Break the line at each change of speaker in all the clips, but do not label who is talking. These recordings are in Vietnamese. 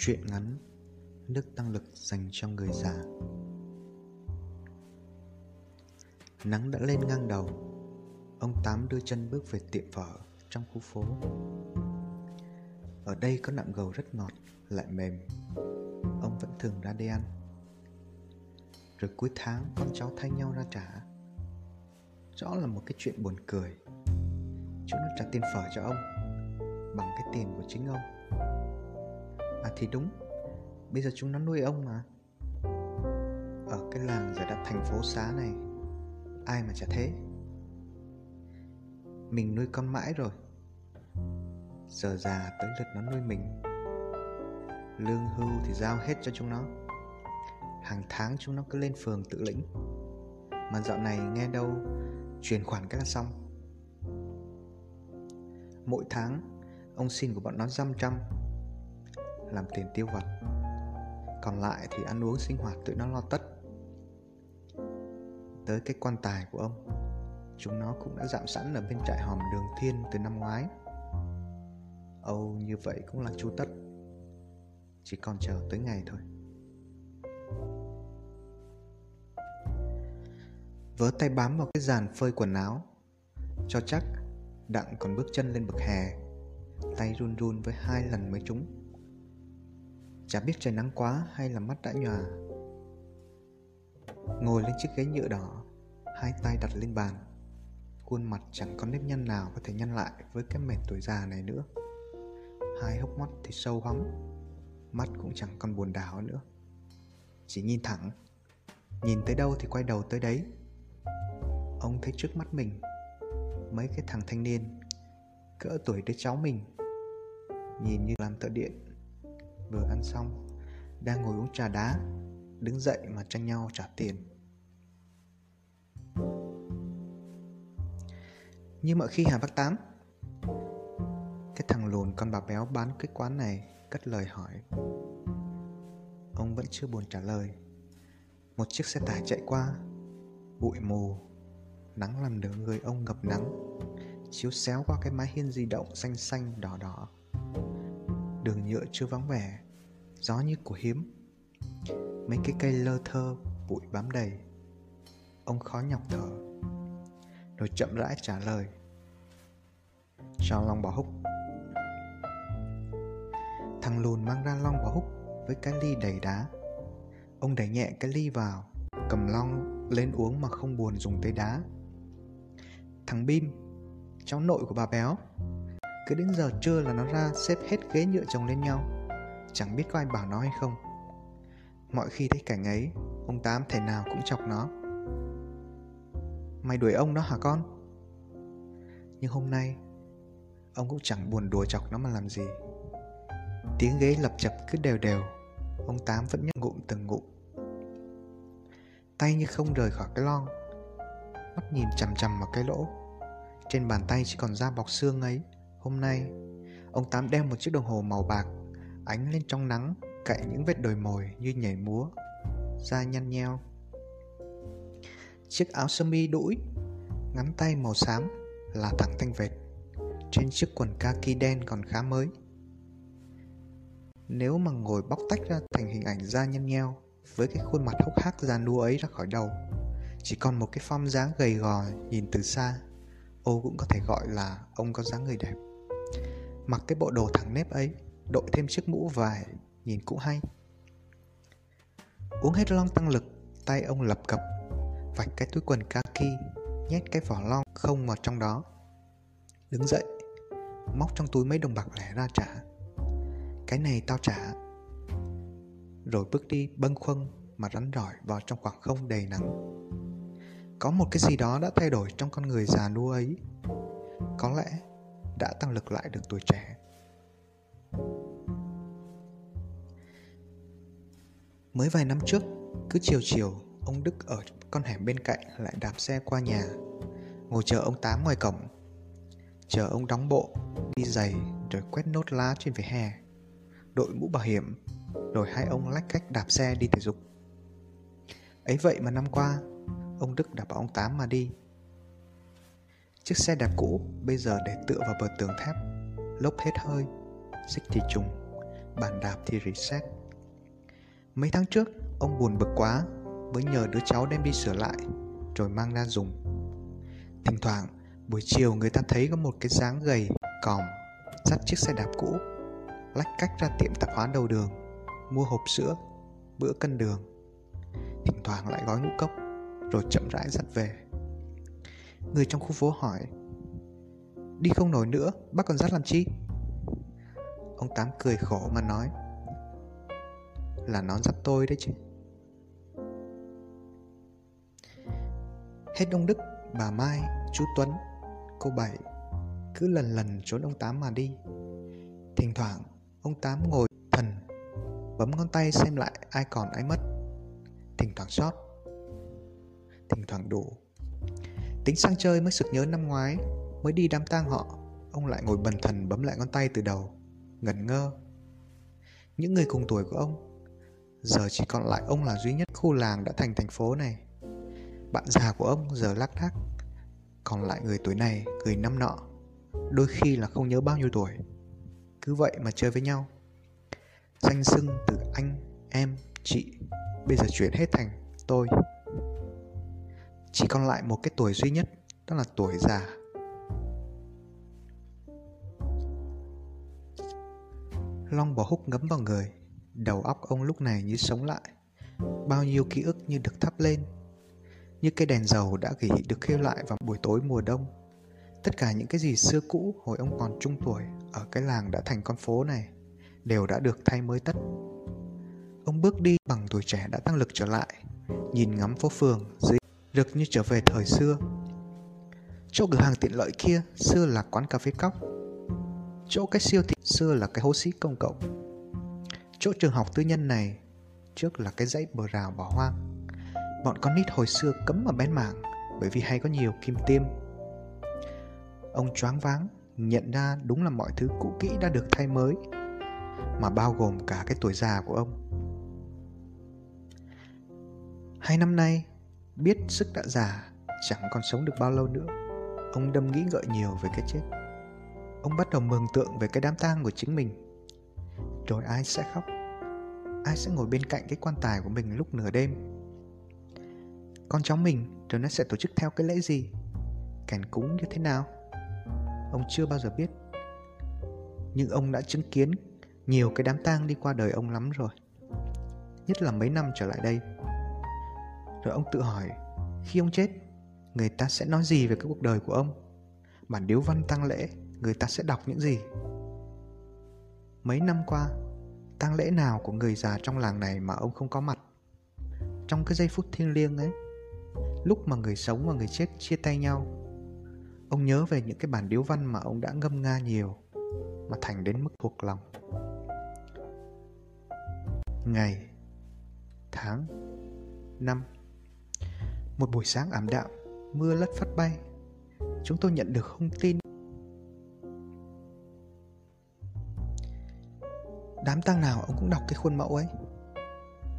Chuyện ngắn Nước tăng lực dành cho người già. Nắng đã lên ngang đầu Ông Tám đưa chân bước về tiệm phở trong khu phố. Ở đây có nạm gầu rất ngọt, lại mềm. Ông vẫn thường ra đây ăn. Rồi cuối tháng con cháu thay nhau ra trả. Rõ là một cái chuyện buồn cười. Chúng nó trả tiền phở cho ông Bằng cái tiền của chính ông. À thì đúng. Bây giờ chúng nó nuôi ông mà. Ở cái làng giờ đặt thành phố xá này, Ai mà chả thế. Mình nuôi con mãi rồi. Giờ già tới lượt nó nuôi mình. Lương hưu thì giao hết cho chúng nó. Hàng tháng chúng nó cứ lên phường tự lĩnh. Mà dạo này nghe đâu, Chuyển khoản cái là xong. Mỗi tháng, Ông xin của bọn nó dăm trăm làm tiền tiêu vặt. Còn lại thì ăn uống sinh hoạt tụi nó lo tất. Tới cái quan tài của ông, chúng nó cũng đã dạm sẵn ở bên trại hòm đường thiên từ năm ngoái. Âu như vậy cũng là chu tất, chỉ còn chờ tới ngày thôi. Vớ tay bám vào cái dàn phơi quần áo, cho chắc đặng còn bước chân lên bậc hè, tay run run với hai lần mới trúng. Chả biết trời nắng quá hay là mắt đã nhòa. Ngồi lên chiếc ghế nhựa đỏ, Hai tay đặt lên bàn. Khuôn mặt chẳng có nếp nhăn nào có thể nhăn lại với cái mệt tuổi già này nữa. Hai hốc mắt thì sâu hóng Mắt cũng chẳng còn buồn đảo nữa. Chỉ nhìn thẳng, Nhìn tới đâu thì quay đầu tới đấy. Ông thấy trước mắt mình, Mấy cái thằng thanh niên, Cỡ tuổi đứa cháu mình, Nhìn như làm thợ điện vừa ăn xong đang ngồi uống trà đá, đứng dậy mà tranh nhau trả tiền. Như mọi khi hà bác tám, cái thằng lùn con bà béo bán cái quán này cất lời hỏi. Ông vẫn chưa buồn trả lời. Một chiếc xe tải chạy qua, bụi mù, nắng làm nửa người ông ngập nắng, chiếu xéo qua cái mái hiên di động xanh xanh đỏ đỏ đường nhựa chưa vắng vẻ, gió như của hiếm. Mấy cái cây lơ thơ bụi bám đầy. Ông khó nhọc thở, rồi chậm rãi trả lời. Cho long bò húc. Thằng lùn mang ra long bò húc với cái ly đầy đá. Ông đẩy nhẹ cái ly vào, cầm long lên uống mà không buồn dùng tới đá. Thằng bim, cháu nội của bà béo cứ đến giờ trưa là nó ra xếp hết ghế nhựa chồng lên nhau. Chẳng biết có ai bảo nó hay không. Mọi khi thấy cảnh ấy, ông tám thể nào cũng chọc nó. Mày đuổi ông đó hả con? Nhưng hôm nay, ông cũng chẳng buồn đùa chọc nó mà làm gì. Tiếng ghế lập chập cứ đều đều, ông tám vẫn nhấp ngụm từng ngụm. Tay như không rời khỏi cái lon, mắt nhìn chằm chằm vào cái lỗ. Trên bàn tay chỉ còn da bọc xương ấy hôm nay. Ông tám đeo một chiếc đồng hồ màu bạc, ánh lên trong nắng cạnh những vết đồi mồi như nhảy múa da nhăn nheo. Chiếc áo sơ mi đũi, ngắn tay màu xám, là thẳng thanh vệt, trên chiếc quần kaki đen còn khá mới. Nếu mà ngồi bóc tách ra thành hình ảnh da nhăn nheo, với cái khuôn mặt hốc hác già nua ấy ra khỏi đầu, chỉ còn một cái form dáng gầy gò nhìn từ xa ô cũng có thể gọi là ông có dáng người đẹp mặc cái bộ đồ thẳng nếp ấy, đội thêm chiếc mũ vải, nhìn cũng hay. Uống hết lon tăng lực, tay ông lập cập, vạch cái túi quần kaki, nhét cái vỏ lon không vào trong đó. Đứng dậy, móc trong túi mấy đồng bạc lẻ ra trả. Cái này tao trả. Rồi bước đi bâng khuâng mà rắn rỏi vào trong khoảng không đầy nắng. Có một cái gì đó đã thay đổi trong con người già nua ấy. Có lẽ đã tăng lực lại được tuổi trẻ Mới vài năm trước, cứ chiều chiều, ông Đức ở con hẻm bên cạnh lại đạp xe qua nhà, ngồi chờ ông Tám ngoài cổng. Chờ ông đóng bộ, đi giày rồi quét nốt lá trên vỉa hè, đội mũ bảo hiểm, rồi hai ông lách cách đạp xe đi thể dục. Ấy vậy mà năm qua, ông Đức đã bảo ông Tám mà đi. Chiếc xe đạp cũ bây giờ để tựa vào bờ tường thép, lốp hết hơi, xích thì trùng, bàn đạp thì reset. Mấy tháng trước, ông buồn bực quá, mới nhờ đứa cháu đem đi sửa lại, rồi mang ra dùng. Thỉnh thoảng, buổi chiều người ta thấy có một cái dáng gầy, còm, dắt chiếc xe đạp cũ, lách cách ra tiệm tạp hóa đầu đường, mua hộp sữa, bữa cân đường. Thỉnh thoảng lại gói ngũ cốc, rồi chậm rãi dắt về. Người trong khu phố hỏi, đi không nổi nữa, bác còn dắt làm chi? Ông Tám cười khổ mà nói, là nó dắt tôi đấy chứ. Hết ông Đức, bà Mai, chú Tuấn, cô Bảy cứ lần lần trốn ông Tám mà đi. Thỉnh thoảng, ông Tám ngồi thần, bấm ngón tay xem lại ai còn ai mất. Thỉnh thoảng sót, thỉnh thoảng đủ. Tính sang chơi mới sực nhớ năm ngoái, mới đi đám tang họ, ông lại ngồi bần thần bấm lại ngón tay từ đầu, ngẩn ngơ. Những người cùng tuổi của ông, giờ chỉ còn lại ông là duy nhất khu làng đã thành thành phố này. Bạn già của ông giờ lác đác Còn lại người tuổi này, người năm nọ Đôi khi là không nhớ bao nhiêu tuổi Cứ vậy mà chơi với nhau Danh xưng từ anh, em, chị Bây giờ chuyển hết thành tôi chỉ còn lại một cái tuổi duy nhất Đó là tuổi già Long bỏ húc ngấm vào người Đầu óc ông lúc này như sống lại Bao nhiêu ký ức như được thắp lên như cây đèn dầu đã gỉ được khêu lại vào buổi tối mùa đông. Tất cả những cái gì xưa cũ hồi ông còn trung tuổi ở cái làng đã thành con phố này đều đã được thay mới tất. Ông bước đi bằng tuổi trẻ đã tăng lực trở lại, nhìn ngắm phố phường dưới được như trở về thời xưa. Chỗ cửa hàng tiện lợi kia xưa là quán cà phê cóc. Chỗ cái siêu thị xưa là cái hố xí công cộng. Chỗ trường học tư nhân này trước là cái dãy bờ rào bỏ hoang bọn con nít hồi xưa cấm mà bén mảng bởi vì hay có nhiều kim tiêm. Ông choáng váng, nhận ra đúng là mọi thứ cũ kỹ đã được thay mới, mà bao gồm cả cái tuổi già của ông. Hai năm nay, biết sức đã già, chẳng còn sống được bao lâu nữa. Ông đâm nghĩ ngợi nhiều về cái chết. Ông bắt đầu mường tượng về cái đám tang của chính mình. Rồi ai sẽ khóc? Ai sẽ ngồi bên cạnh cái quan tài của mình lúc nửa đêm con cháu mình rồi nó sẽ tổ chức theo cái lễ gì cảnh cúng như thế nào ông chưa bao giờ biết nhưng ông đã chứng kiến nhiều cái đám tang đi qua đời ông lắm rồi nhất là mấy năm trở lại đây rồi ông tự hỏi, khi ông chết, người ta sẽ nói gì về cái cuộc đời của ông? Bản điếu văn tang lễ, người ta sẽ đọc những gì? Mấy năm qua, tang lễ nào của người già trong làng này mà ông không có mặt? Trong cái giây phút thiêng liêng ấy, lúc mà người sống và người chết chia tay nhau, ông nhớ về những cái bản điếu văn mà ông đã ngâm nga nhiều, mà thành đến mức thuộc lòng. Ngày, tháng, năm một buổi sáng ảm đạm, mưa lất phất bay. Chúng tôi nhận được thông tin. Đám tang nào ông cũng đọc cái khuôn mẫu ấy.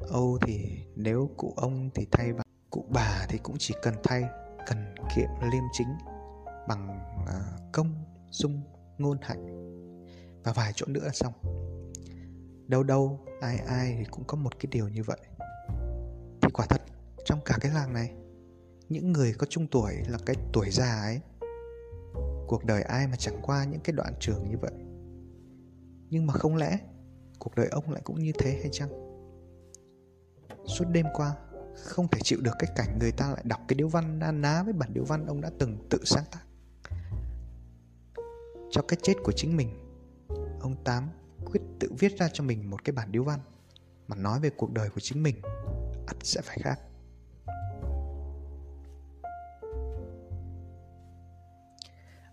Âu thì nếu cụ ông thì thay bằng cụ bà thì cũng chỉ cần thay, cần kiệm liêm chính bằng à, công dung ngôn hạnh và vài chỗ nữa là xong. Đâu đâu, ai ai thì cũng có một cái điều như vậy. Thì quả thật, trong cả cái làng này những người có trung tuổi là cái tuổi già ấy. Cuộc đời ai mà chẳng qua những cái đoạn trường như vậy? Nhưng mà không lẽ cuộc đời ông lại cũng như thế hay chăng? Suốt đêm qua, không thể chịu được cái cảnh người ta lại đọc cái điếu văn na ná với bản điếu văn ông đã từng tự sáng tác. Cho cái chết của chính mình, ông tám quyết tự viết ra cho mình một cái bản điếu văn mà nói về cuộc đời của chính mình, ắt sẽ phải khác.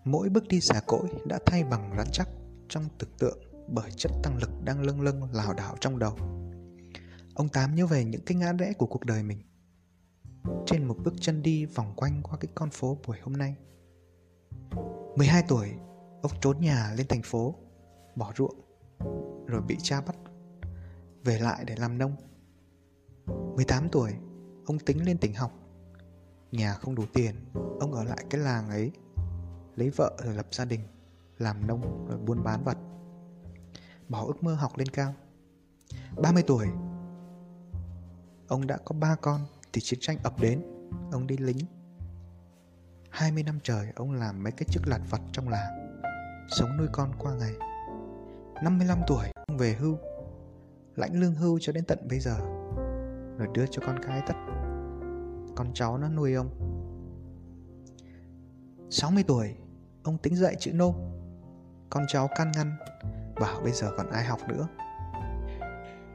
Mỗi bước đi xả cỗi đã thay bằng rắn chắc trong tưởng tượng bởi chất tăng lực đang lâng lâng lảo đảo trong đầu. Ông Tám nhớ về những cái ngã rẽ của cuộc đời mình. Trên một bước chân đi vòng quanh qua cái con phố buổi hôm nay. 12 tuổi, ông trốn nhà lên thành phố Bỏ ruộng Rồi bị cha bắt Về lại để làm nông. 18 tuổi, ông tính lên tỉnh học. Nhà không đủ tiền, ông ở lại cái làng ấy. Lấy vợ rồi lập gia đình, Làm nông rồi buôn bán vật bỏ ước mơ học lên cao. 30 tuổi, Ông đã có ba con thì chiến tranh ập đến, Ông đi lính. 20 năm trời, ông làm mấy cái chức lặt vặt trong làng, Sống nuôi con qua ngày. 55 tuổi, ông về hưu, Lãnh lương hưu cho đến tận bây giờ, Rồi đưa cho con cái tất. Con cháu nó nuôi ông. 60 tuổi, Ông tính dạy chữ nôm. Con cháu can ngăn, Bảo bây giờ còn ai học nữa.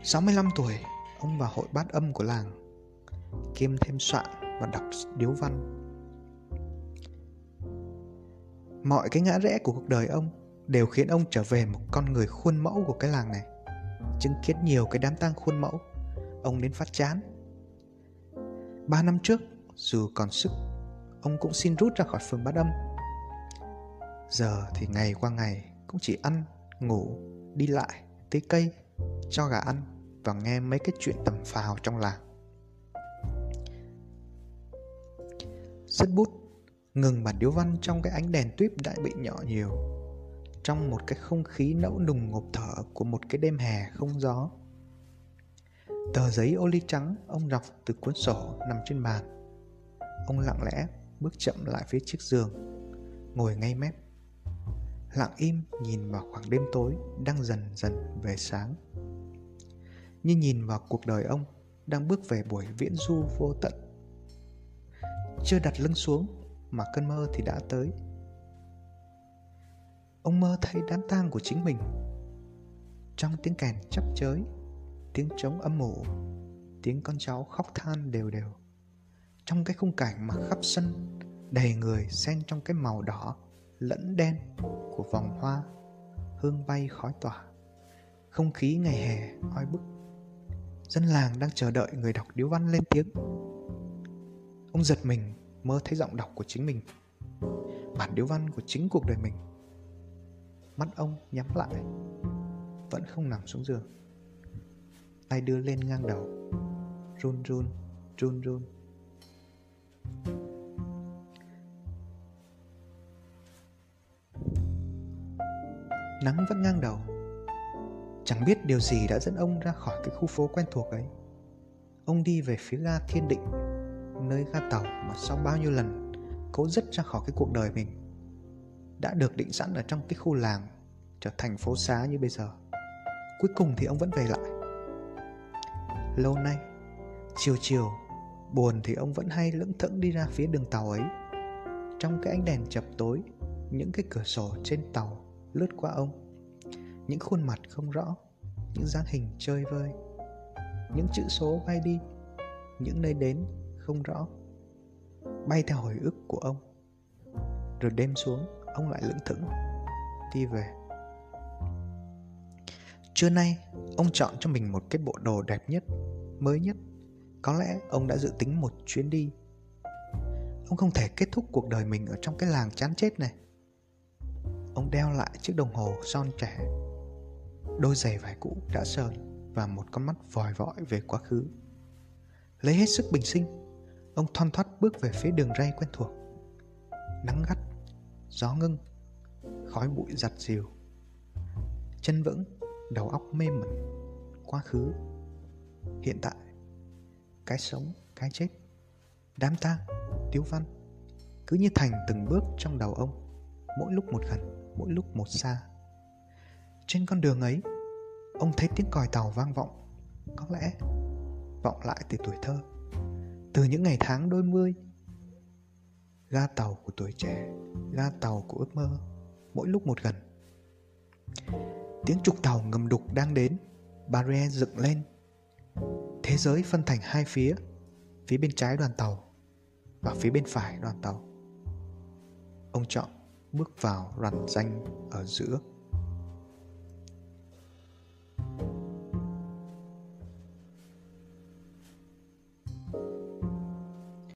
65 tuổi, Ông vào hội bát âm của làng, Kiêm thêm soạn và đọc điếu văn. Mọi cái ngã rẽ của cuộc đời ông Đều khiến ông trở về một con người khuôn mẫu của cái làng này. Chứng kiến nhiều cái đám tang khuôn mẫu, Ông đến phát chán. Ba năm trước, Dù còn sức Ông cũng xin rút ra khỏi phường bát âm Giờ thì ngày qua ngày Cũng chỉ ăn, ngủ, đi lại, tưới cây Cho gà ăn và nghe mấy cái chuyện tầm phào trong làng. Rất bút, ngừng bản điếu văn trong cái ánh đèn tuyếp đã bị nhỏ nhiều. Trong một cái không khí nẫu nùng ngộp thở của một cái đêm hè không gió. Tờ giấy ô ly trắng ông đọc từ cuốn sổ nằm trên bàn. Ông lặng lẽ bước chậm lại phía chiếc giường, ngồi ngay mép. Lặng im nhìn vào khoảng đêm tối đang dần dần về sáng. Như nhìn vào cuộc đời ông đang bước về buổi viễn du vô tận. Chưa đặt lưng xuống mà cơn mơ thì đã tới. Ông mơ thấy đám tang của chính mình. Trong tiếng kèn chấp chới tiếng trống âm mộ tiếng con cháu khóc than đều đều trong cái khung cảnh mà khắp sân đầy người xen trong cái màu đỏ lẫn đen của vòng hoa hương bay khói tỏa. Không khí ngày hè oi bức. Dân làng đang chờ đợi người đọc điếu văn lên tiếng. Ông giật mình mơ thấy giọng đọc của chính mình Bản điếu văn của chính cuộc đời mình. Mắt ông nhắm lại Vẫn không nằm xuống giường. Tay đưa lên ngang đầu Run run, run run. Nắng vẫn ngang đầu. Chẳng biết điều gì đã dẫn ông ra khỏi cái khu phố quen thuộc ấy. Ông đi về phía ga Thiên Định, Nơi ga tàu mà sau bao nhiêu lần Cố dứt ra khỏi cái cuộc đời mình, Đã được định sẵn ở trong cái khu làng Trở thành phố xá như bây giờ. Cuối cùng thì ông vẫn về lại. Lâu nay, Chiều chiều, Buồn thì ông vẫn hay lững thững đi ra phía đường tàu ấy. Trong cái ánh đèn chập tối, Những cái cửa sổ trên tàu lướt qua ông. Những khuôn mặt không rõ, những dáng hình chơi vơi, những chữ số bay đi, những nơi đến không rõ. Bay theo hồi ức của ông. Rồi đêm xuống, ông lại lững thững, đi về. Trưa nay, ông chọn cho mình một cái bộ đồ đẹp nhất, mới nhất. Có lẽ ông đã dự tính một chuyến đi. Ông không thể kết thúc cuộc đời mình ở trong cái làng chán chết này ông đeo lại chiếc đồng hồ son trẻ đôi giày vải cũ đã sờn và một con mắt vòi vọi về quá khứ. Lấy hết sức bình sinh, ông thon thoắt bước về phía đường ray quen thuộc. Nắng gắt, gió ngưng, khói bụi giặt dìu. Chân vững, đầu óc mê mẩn, quá khứ, hiện tại, cái sống, cái chết, đám tang, tiếu văn, cứ như thành từng bước trong đầu ông, mỗi lúc một gần, mỗi lúc một xa. Trên con đường ấy, ông thấy tiếng còi tàu vang vọng, có lẽ vọng lại từ tuổi thơ, từ những ngày tháng đôi mươi. Ga tàu của tuổi trẻ, ga tàu của ước mơ, mỗi lúc một gần. Tiếng trục tàu ngầm đục đang đến, barrier dựng lên. Thế giới phân thành hai phía, phía bên trái đoàn tàu và phía bên phải đoàn tàu. Ông chọn bước vào rằn danh ở giữa.